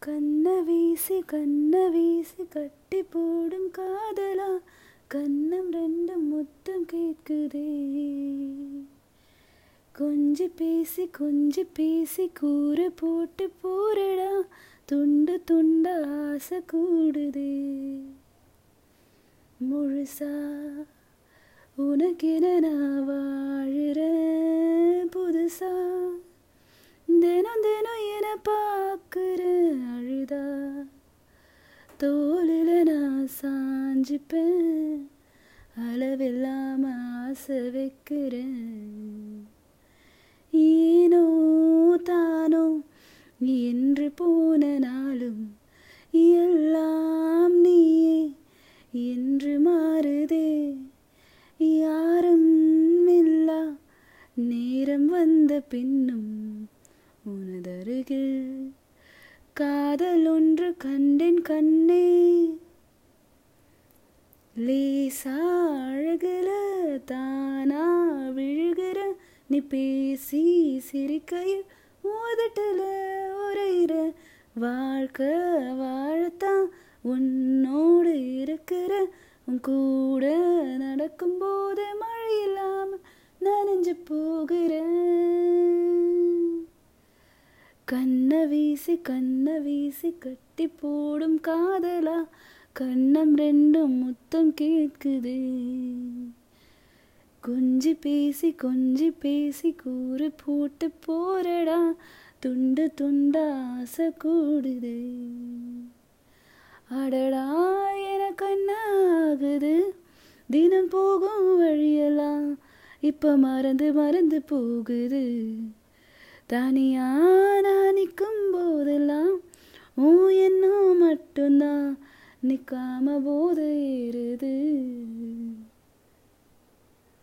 கண்ண வீசி கண்ண வீசி கட்டி போடும் காதலா? கண்ணம் ரெண்டும் மொத்தம் கேட்குதே. கொஞ்சி பேசி கொஞ்சி பேசி கூறு போட்டு போறடா. துண்டு துண்ட ஆசை கூடுதே. முழுசா உனக்கென நான் வாழுறேன் புதுசா? பார்க்குற அழுதா? தோலில் நான் சாஞ்சிப்பேன். அளவில்லாம ஆசை வைக்கிறேன். ஏனோ தானோ என்று போன நாளும் எல்லாம் நீயே என்று மாறுதே. யாரும் இல்லா. நேரம் வந்த பின்னும் உனதருகில் காதல் ஒன்று கண்டேன் கண்ணே. லேசா அழகுல தானா விழுகிற நீ பேசி சிரிக்கையில் மோதட்டல உரையிற வாழ்க்கை வாழத்தான் உன்னோடு இருக்கிற உன் கூட நடக்கும்போது மழை இல்லாம நனைஞ்சு போகிறேன் கண்ண வீசி கண்ண வீசி கட்டி போடும் காதலா? கண்ணம் ரெண்டும் முத்தம் கேட்குதே. கொஞ்சி பேசி கொஞ்சி பேசி கூறு போட்டு போறடா. துண்டு துண்டா ஆசை கூடுதே. அடடா என கண்ணாகுது தினம் போகும் வழியெல்லாம் இப்ப மறந்து மறந்து போகுது. தனியா நான் நிற்கும் போதெல்லாம் ஓ என்ன மட்டும்தான் நிற்காம போது.